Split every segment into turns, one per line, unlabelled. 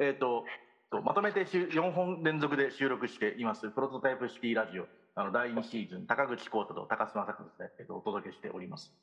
えっ、と、まとめて4本連続で収録しています、プロトタイプシティラジオ、あの第2シーズン、高口浩太と高須正和で、えー、とお届けしております。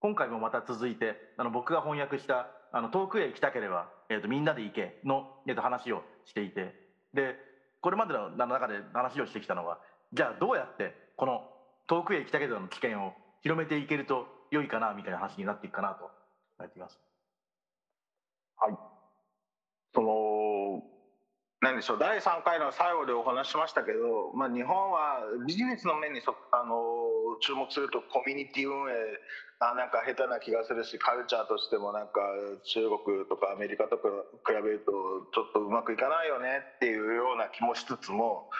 今回もまた続いて、あの僕が翻訳したあの遠くへ行きたければ、えーと、みんなで行けの、えーと、話をしていて、で、これまでの中で話をしてきたのは、じゃあどうやってこの遠くへ行きたければの危険を広めていけると良いかなみたいな話になっていくかなと思っています。
はい。その何でしょう第3回の最後でお話しましたけど、まあ、日本はビジネスの面にそあの注目するとコミュニティ運営あなんか下手な気がするしカルチャーとしてもなんか中国とかアメリカとか比べるとちょっとうまくいかないよねっていうような気もしつつも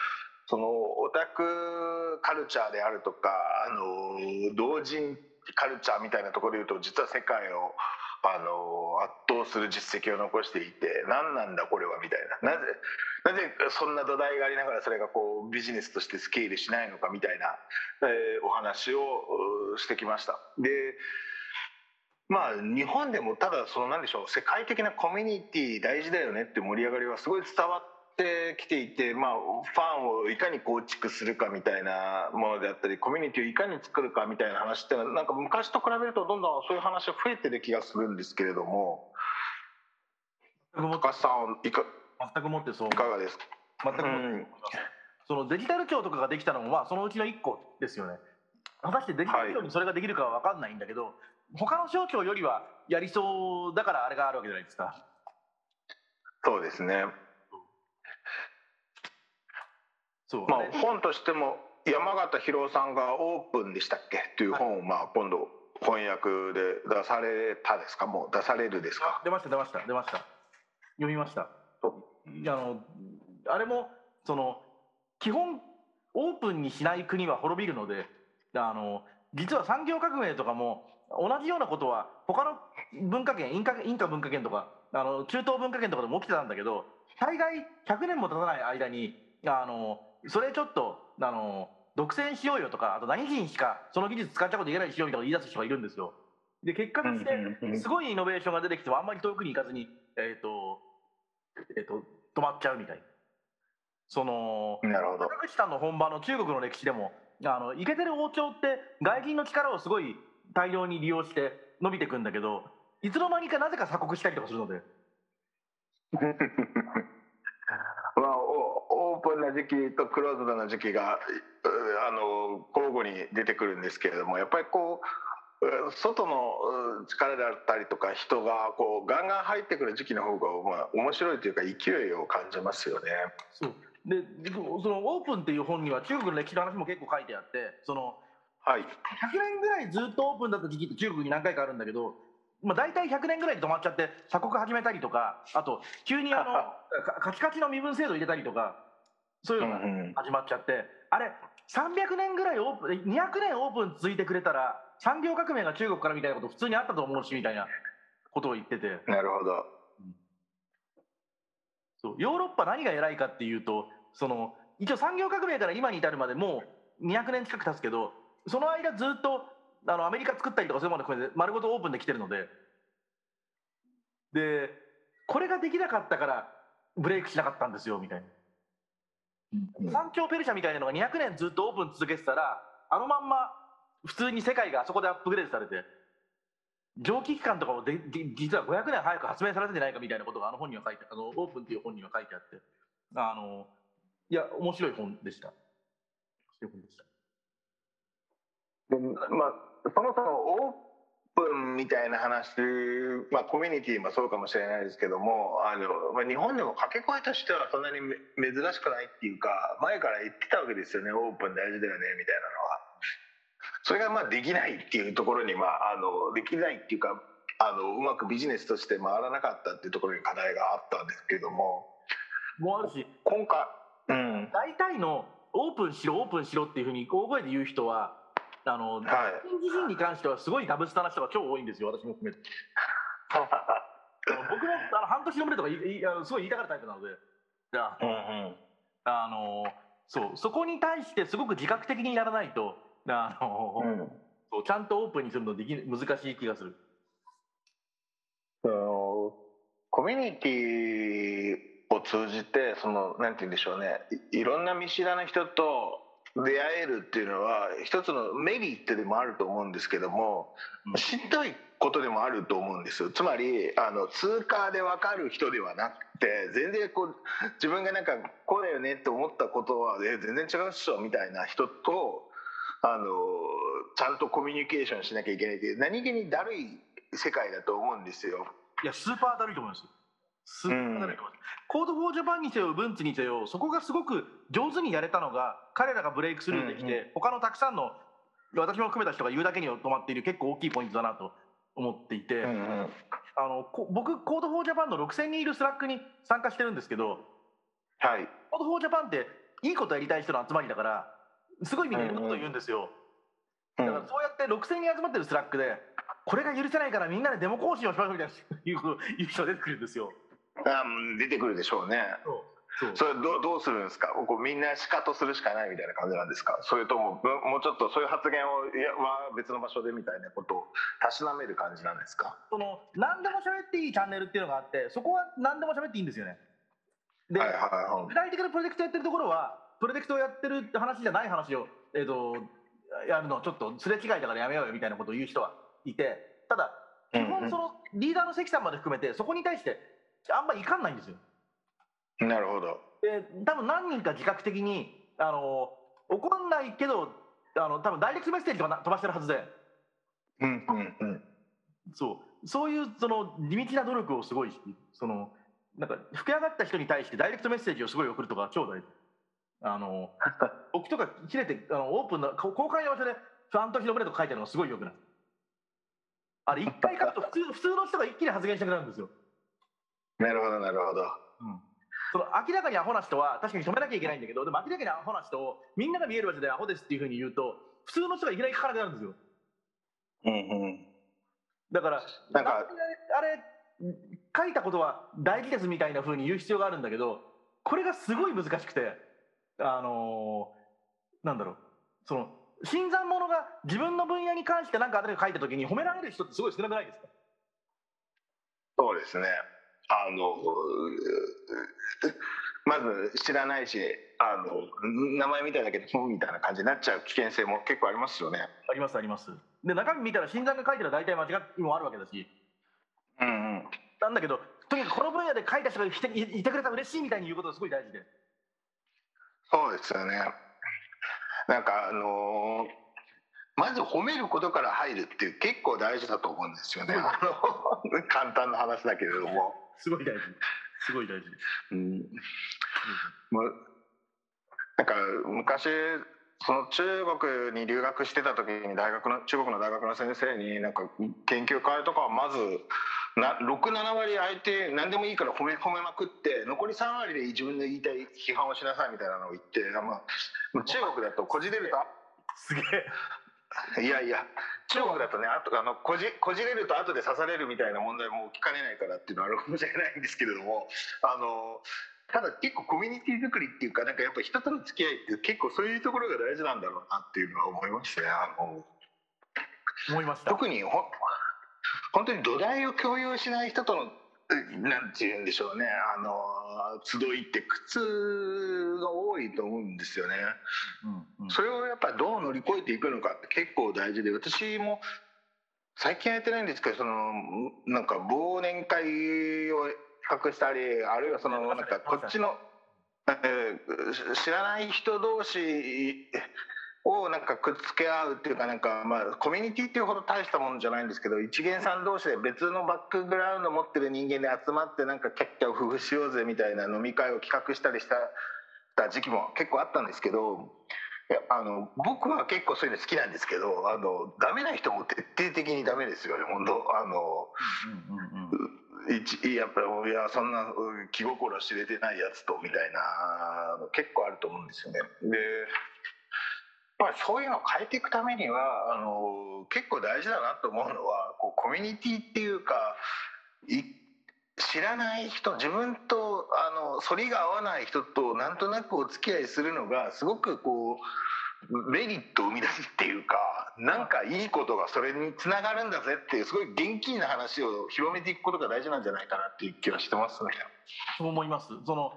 そのオタクカルチャーであるとかあの同人カルチャーみたいなところでいうと実は世界をあの圧倒する実績を残していて何なんだこれはみたいななぜなぜそんな土台がありながらそれがこうビジネスとしてスケールしないのかみたいな、えー、お話をしてきました。でまあ日本でもただその何でしょう世界的なコミュニティ大事だよねって盛り上がりはすごい伝わってってきていて、まあ、ファンをいかに構築するかみたいなものであったりコミュニティをいかに作るかみたいな話っていうのはなんか昔と比べるとどんどんそういう話が増えてる気がするんですけれども。高橋さんいか
全くもってそう。い
かがですか？
全くもって、う。ん、そのデジタル庁とかができたのもまあそのうちの1個ですよね。果たしてデジタル庁にそれができるかは分かんないんだけど、はい、他の省庁よりはやりそうだからあれがあるわけじゃないですか。
そうですねそう、まあ、本としても山形博さんが「オープンでしたっけ?」という本をまあ今度翻訳で出されたですか？もう出されるですか？
出ました出ました出ました。読みました。あのあれもその基本オープンにしない国は滅びるのであの実は産業革命とかも同じようなことは他の文化圏インカインカ文化圏とかあの中東文化圏とかでも起きてたんだけど大概100年も経たない間にあのそれちょっとあの独占しようよとかあと何人しかその技術使っちゃうこといけないしようみたいな言い出す人がいるんですよ。で結果としてすごいイノベーションが出てきてもあんまり遠くに行かずにえっ、ー、とえっ、ー、と止まっちゃうみたいその
なるほど。
高口さんの本場の中国の歴史でもあのイケてる王朝って外人の力をすごい大量に利用して伸びていくんだけどいつの間にかなぜか鎖国したりとかするので
オープンな時期とクローズドな時期があの交互に出てくるんですけれどもやっぱりこう外の力であったりとか人がこうガンガン入ってくる時期の方が、まあ、面白いというか勢いを感じますよね。
そうでそのオープンっていう本には中国の歴史の話も結構書いてあってその、
はい、100
年ぐらいずっとオープンだった時期って中国に何回かあるんだけどまあ、大体100年ぐらいで止まっちゃって鎖国始めたりとかあと急にあの カチカチの身分制度入れたりとかそういうのが始まっちゃって、うんうん、あれ300年ぐらいオープン200年オープン続いてくれたら産業革命が中国からみたいなこと普通にあったと思うしみたいなことを言ってて。
なるほど、
うん、そうヨーロッパ何が偉いかっていうとその一応産業革命から今に至るまでもう200年近く経つけどその間ずっとあのアメリカ作ったりとかそういうもの含めて丸ごとオープンできてるので。でこれができなかったからブレイクしなかったんですよみたいな。三強ペルシャみたいなのが200年ずっとオープン続けてたらあのまんま普通に世界があそこでアップグレードされて蒸気機関とかもで実は500年早く発明されてんじゃないかみたいなことがあの本には書いてあのオープンっていう本には書いてあってあのいや面白い本でした。面白い本でした。
でまあそもそもオー分みたいな話、まあ、コミュニティもそうかもしれないですけどもあの、まあ、日本でも掛け声としてはそんなに珍しくないっていうか前から言ってたわけですよねオープン大事だよねみたいなのは。それがまあできないっていうところに、まあ、あのできないっていうかあのうまくビジネスとして回らなかったっていうところに課題があったんですけども。
もうあるし
今回、
うん、大体のオープンしろオープンしろっていうふうに大声で言う人はあの、はい、自身に関してはすごいダブスタな人が超多いんですよ、私も含めて。僕もあの半年の無理とかい いすごい言いたがるタイプなので、じゃあ、うんうん、あのそうそこに対してすごく自覚的にならないと、あの、うん、そうちゃんとオープンにするのでき難しい気がする。
コミュニティ通じてそのなんて言うんでしょうね。いいろんな見知らぬ人と出会えるっていうのは一つのメリットでもあると思うんですけども、
うん
しんどいことでもあると思うんですよつまりあの通過で分かる人ではなくて全然こう自分がなんかこうだよねって思ったことはえ全然違うっしょみたいな人とあのちゃんとコミュニケーションしなきゃいけないっていう何気にだるい世界だと思うんですよ。
いや、スーパーだるいと思います。スーパーだるいと思います。 Code for Japan にせよ、文ツにせよ、そこがすごく上手にやれたのが、彼らがブレイクスルーできて、
うんう
他のたくさんの、私も含めた人が言うだけに止まっている結構大きいポイントだなと思っていて、
うんうん
あのこ僕、 Code for Japan の6000人いる Slack に参加してるんですけど、
はい
Code for Japan っていいことやりたい人の集まりだから、すごいみんないろんなこと言うんですよ。
うん
だからそうやって6000人集まってるスラックで、これが許せないからみんなでデモ行進をしましょうみたいな いういう人が出てくるんですよ。
あうん出てくるでしょうね。
そう。
それどうどうするんですか？こうみんなシカトするしかないみたいな感じなんですか？それともももうちょっとそういう発言をいやは別の場所でみたいなことをたしなめる感じなんですか？
その何でも喋っていいチャンネルっていうのがあってそこは何でも喋っていいんですよね。で、
はいはいはい。
具体的なプロジェクトやってるところはプロジェクトをやってるって話じゃない話を、えー、とやるのちょっとすれ違いだからやめようよみたいなことを言う人はいてただ基本そのリーダーの関さんまで含めてそこに対してあんまりいかんないんですよ。
なるほど。
で多分何人か自覚的にあの怒んないけどあの多分ダイレクトメッセージとかな飛ばしてるはずで
うんうんうん。
そうそういうその地道な努力をすごいしそのなんか吹き上がった人に対してダイレクトメッセージをすごい送るとか超大事あの 僕とか切れてあのオープンなこ公開の場所でファンと広めとか書いてあるのがすごいよくないあれ一回書くと普通 普通の人が一気に発言したくなるんですよ、
なるほどなるほど。
その明らかにアホな人は確かに止めなきゃいけないんだけどでも明らかにアホな人をみんなが見える場所でアホですっていうふうに言うと普通の人がいきなり書かなくなるんですよ
うんうん。
だから
なんか
あれ書いたことは大事ですみたいな風に言う必要があるんだけどこれがすごい難しくてあのーなんだろうその新参者が自分の分野に関して何か新しく書いた時に褒められる人ってすごい少なくないですか？
そうですね。あのまず知らないしあの名前みたいだけどふんみたいな感じになっちゃう危険性も結構ありますよね。
ありますありますで中身見たら新参が書いてる大体間違いもあるわけだし
うんうん。
なんだけどとにかくこの分野で書いた人がいていいてくれたら嬉しいみたいに言うことがすごい大事で
そうですよね。なんかあのーまず褒めることから入るっていう結構大事だと思うんですよね。あの 簡単な話だけれども。
すごい大事。すごい大事。
うん。もうなんか昔その中国に留学してた時に大学の中国の大学の先生になんか研究会とかはまずな67割相手何でもいいから褒め褒めまくって残り3割で自分の言いたい批判をしなさいみたいなのを言って、まあ、中国だとこじれると
すげえ
いやいや中国だとねあとあのこじこじれると後で刺されるみたいな問題も起きかねないからっていうのはあるかもしれないんですけれどもあのただ結構コミュニティ作りっていうかなんかやっぱ人との付き合いって結構そういうところが大事なんだろうなっていうのは思いましたね。あの
思いました。
特にほ本当に土台を共有しない人とのえなんて言うんでしょうね。あの集いって苦痛が多いと思うんですよね。
うんうん。
それをやっぱどう乗り越えていくのかって結構大事で私も最近はやってないんですけどそのなんか忘年会を企画したりあるいはそのなんかこっちの、えー知らない人同士をなんかくっつけ合うっていうかなんかまあコミュニティっていうほど大したものじゃないんですけど一元さん同士で別のバックグラウンド持ってる人間で集まってなんかキャッキャを夫婦しようぜみたいな飲み会を企画したりしたた時期も結構あったんですけどいやあの僕は結構そういうの好きなんですけどあのダメな人も徹底的にダメですよね本当あの
うんうん
やっぱりいやそんなうん気心知れてないやつとみたいなの結構あると思うんですよね。でまあ、そういうのを変えていくためにはあの結構大事だなと思うのはこうコミュニティっていうか知らない人自分とあの反りが合わない人となんとなくお付き合いするのがすごくこうメリットを生み出すっていうかなんかいいことがそれにつながるんだぜっていうすごい現金な話を広めていくことが大事なんじゃないかなっていう気はしてますね。
そう思いますその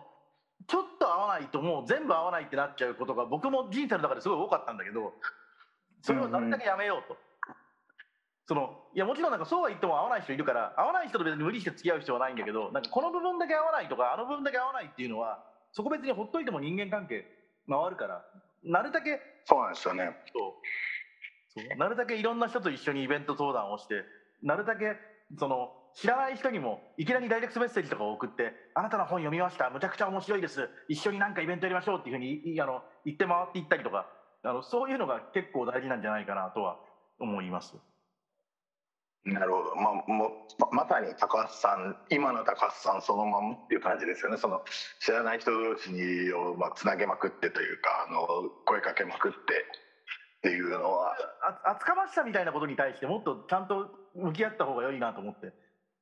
ちょっと合わないともう全部合わないってなっちゃうことが僕も人生の中ですごい多かったんだけどそれをなるだけやめようと。そのいやもちろんなんかそうは言っても合わない人いるから合わない人と別に無理して付き合う必要はないんだけどなんかこの部分だけ合わないとかあの部分だけ合わないっていうのはそこ別にほっといても人間関係回るからなるだけ
そうなんですよね。
そう。なるだけいろんな人と一緒にイベント相談をしてなるだけその知らない人にもいきなりダイレクトメッセージとかを送って「あなたの本読みました。むちゃくちゃ面白いです。一緒になんかイベントやりましょう」っていうふうにあの言って回っていったりとか。あのそういうのが結構大事なんじゃないかなとは思います。
なるほど、まあ、もまさに高橋さん今の高橋さんそのままっていう感じですよね。その知らない人同士にを、まあ、つなげまくってというかあの声かけまくってっていうのは。
厚かましさみたいなことに対してもっとちゃんと向き合った方が良いなと思って、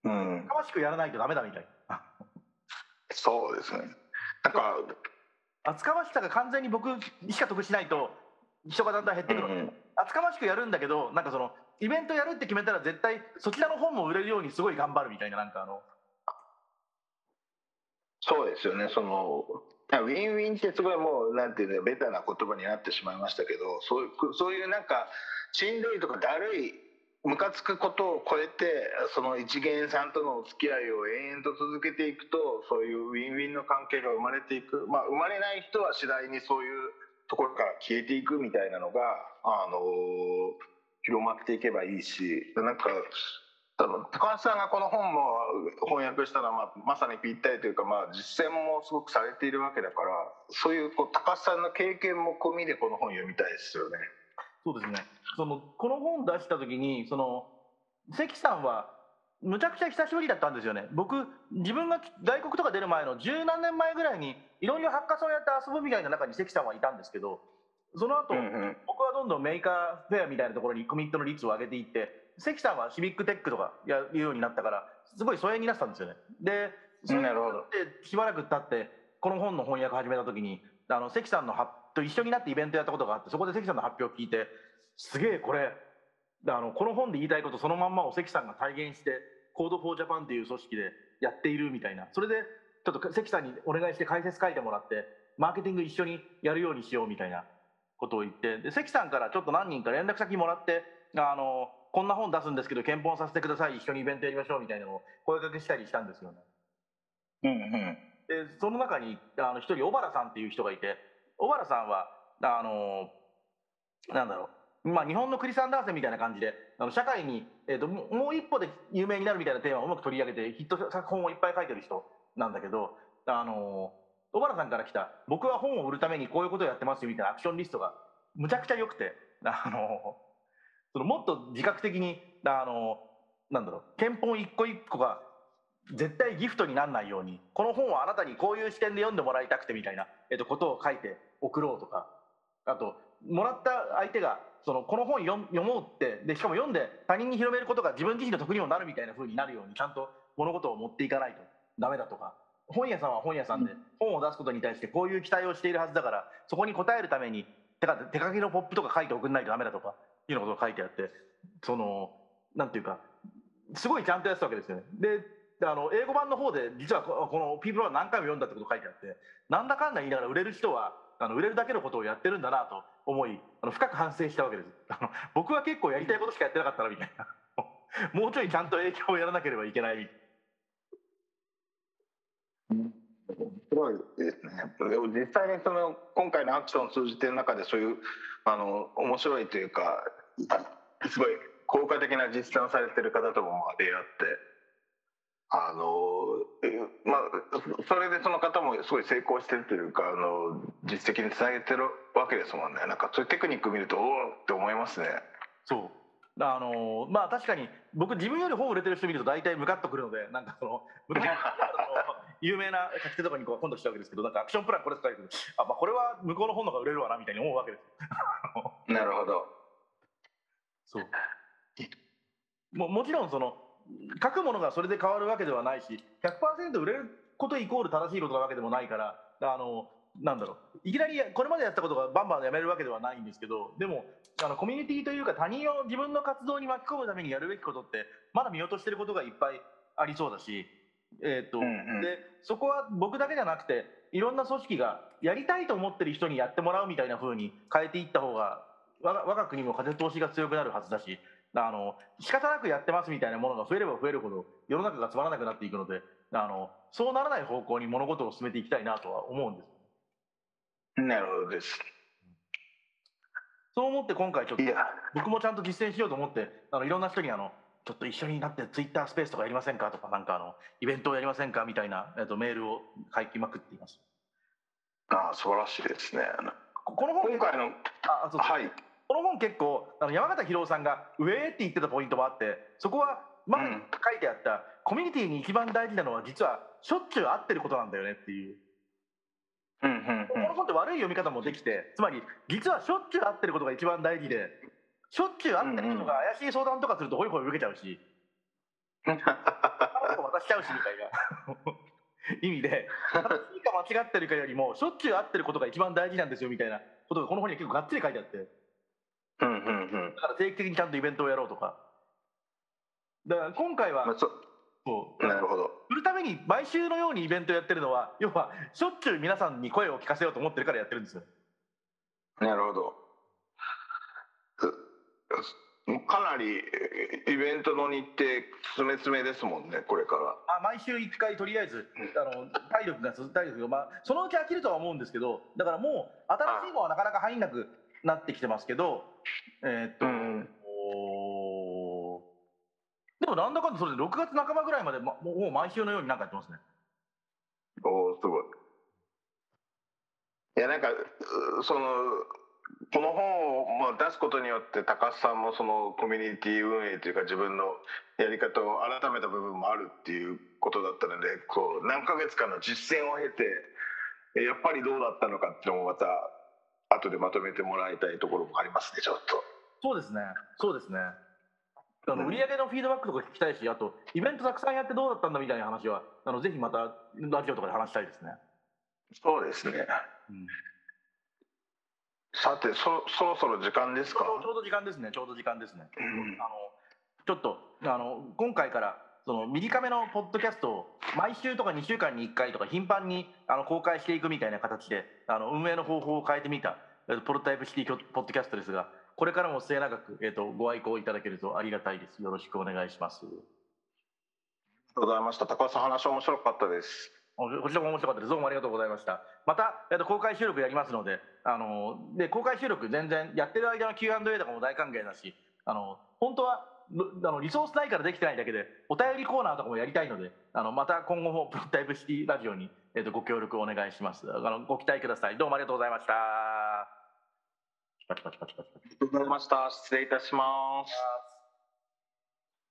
うん、厚かましくやらないとダメだみたいな。
そうですね。なんか
厚かましさが完全に僕しか得しないと人がだんだん減ってくる、うん、厚かましくやるんだけどなんかそのイベントやるって決めたら絶対そちらの本も売れるようにすごい頑張るみたいななんかあの。
そうですよね。そのウィンウィンってすごいもうなんていうのベタな言葉になってしまいましたけどそういうそういうなんかしんどいとかだるいムカつくことを超えてその一元さんとのお付き合いを延々と続けていくとそういうウィンウィンの関係が生まれていくまあ生まれない人は次第にそういうところから消えていくみたいなのがあの広まっていけばいいしなんか高橋さんがこの本も翻訳したのは、まあ、まさにぴったりというか、まあ、実践もすごくされているわけだからそういうこう高橋さんの経験も込みでこの本読みたいですよね。
そうですね。そのこの本出した時にその関さんはむちゃくちゃ久しぶりだったんですよね。僕自分が外国とか出る前の十何年前ぐらいにいろいろハッカソンやって遊ぶみたいな中に関さんはいたんですけどその後、うんうん、僕はどんどんメーカーフェアみたいなところにコミットの率を上げていって関さんはシビックテックとかやるようになったからすごい疎遠になってたんですよね。でそれでしばらく経ってこの本の翻訳始めた時にあの関さんのと一緒になってイベントやったことがあってそこで関さんの発表を聞いてすげえこれあのこの本で言いたいことそのまんまを関さんが体現して Code for Japan っていう組織でやっているみたいなそれでちょっと関さんにお願いして解説書いてもらってマーケティング一緒にやるようにしようみたいなことを言ってで関さんからちょっと何人か連絡先もらってあのこんな本出すんですけど献本させてください一緒にイベントやりましょうみたいなのを声かけしたりしたんですよね。
うんうん、で
その中にあの一人小原さんっていう人がいて小原さんはあのなんだろう、まあ、日本のクリス・アンダーセンみたいな感じであの社会に、えーと、もう一歩で有名になるみたいなテーマをうまく取り上げてヒット作本をいっぱい書いてる人なんだけどあの小原さんから来た僕は本を売るためにこういうことをやってますよみたいなアクションリストがむちゃくちゃ良くてあのそのもっと自覚的にあのなんだろう。憲法一個一個が絶対ギフトにならないようにこの本はあなたにこういう視点で読んでもらいたくてみたいな、えっと、ことを書いて送ろうとかあともらった相手がそのこの本読もうってでしかも読んで他人に広めることが自分自身の得にもなるみたいな風になるようにちゃんと物事を持っていかないとダメだとか本屋さんは本屋さんで本を出すことに対してこういう期待をしているはずだからそこに応えるために手手書きのポップとか書いて送んないとダメだとかいうようなことが書いてあってそのなんていうかすごいちゃんとやってたわけですよね。であの英語版の方で実はこの「ピープルは何回も読んだってこと書いてあってなんだかんだ言いながら売れる人はあの売れるだけのことをやってるんだなと思いあの深く反省したわけです。あの僕は結構やりたいことしかやってなかったなみたいな。もうちょいちゃんと影響をやらなければいけない。
面白いですね。実際にその今回のアクションを通じてる中でそういうあの面白いというかすごい効果的な実践をされてる方とも出会って。あのまあそれでその方もすごい成功してるというかあの実績につなげてるわけですもんね。なんかそういうテクニック見るとおおって思いますね。
そう。あのまあ確かに僕自分より本売れてる人見ると大体ムカッとくるのでなんかその有名な書き手とかにこう今度したわけですけどなんかアクションプランこれ書いてる。あ、まあ、これは向こうの本の方が売れるわなみたいに思うわけです
なるほど。
そう。ももちろんその書くものがそれで変わるわけではないし100%売れることイコール正しいことなわけでもないからあのなんだろう。いきなりこれまでやったことがバンバンやめるわけではないんですけどでもあのコミュニティというか他人を自分の活動に巻き込むためにやるべきことってまだ見落としてることがいっぱいありそうだし、えーと、でそこは僕だけじゃなくていろんな組織がやりたいと思ってる人にやってもらうみたいな風に変えていった方が我が国も風通しが強くなるはずだしあの仕方なくやってますみたいなものが増えれば増えるほど世の中がつまらなくなっていくのであのそうならない方向に物事を進めていきたいなとは思うんです。
なるほどです。
そう思って今回ちょっと僕もちゃんと実践しようと思ってあのいろんな人にあのちょっと一緒になってツイッタースペースとかやりませんかとかなんかあのイベントをやりませんかみたいな、えっと、メールを書きまくっています。
ああ素晴らしいですね。
この本
今回の
あそうはいこの本結構あの山形博さんが「上」って言ってたポイントもあってそこはまず書いてあった、うん、コミュニティに一番大事なのは実はしょっちゅう会ってることなんだよねっていう。
うんうんうん、こ
の本って悪い読み方もできてつまり実はしょっちゅう会ってることが一番大事でしょっちゅう会ってる人が怪しい相談とかするとホイホイ受けちゃうし 渡しちゃうしみたいな 意味で正しいか間違ってるかよりもしょっちゅう会ってることが一番大事なんですよみたいなことがこの本に結構がっつり書いてあって、
うんうんうん、
だから定期的にちゃんとイベントをやろうとか。だから今回は、まあ
そう。なるほど。
売るために毎週のようにイベントやってるのは要はしょっちゅう皆さんに声を聞かせようと思ってるからやってるんですよ。
なるほど。かなりイベントの日程詰め詰めですもんねこれから。
あ毎週1回とりあえずあの体力が体力が、まあ、そのうち飽きるとは思うんですけどだからもう新しいのはなかなか入んなくなってきてますけどえー、っと、うんでもなんだかんだそれで6月半ばぐらいまで、ま、もう毎週のように何かやってますね。
おおすごい。いやなんかそのこの本をまあ出すことによって高須さんもそのコミュニティ運営というか自分のやり方を改めた部分もあるっていうことだったのでこう何ヶ月かの実践を経てやっぱりどうだったのかっていうのもまた後でまとめてもらいたいところもありますねちょっと。
そうですねそうですね。あの売り上げのフィードバックとか聞きたいし、あと、イベントたくさんやってどうだったんだみたいな話は、あのぜひまたラジオとかで話したいですね。
そうですね。うん、さてそ、そろそろ時間ですか？
ちょうど時間ですね、ちょうど時間ですね。うん、あのちょっとあの今回からその短めのポッドキャストを毎週とか2週間に1回とか頻繁にあの公開していくみたいな形であの運営の方法を変えてみたプロタイプシティポッドキャストですがこれからも末永く、えーと、ご愛顧いただけるとありがたいです。よろしくお願いします。ありが
とうございました。高橋さん、話面白かったです。
こちらも面白かったです。どうもありがとうございました。また、えーと、公開収録やりますので、あので公開収録全然やってる間の Q&A とかも大歓迎だし、あの本当はあのリソースないからできてないだけでお便りコーナーとかもやりたいのであのまた今後もプロタイプシティラジオに、えーとご協力お願いしますあのご期待くださいどうもありがとうございました。
ありがとうございました。失礼いたします。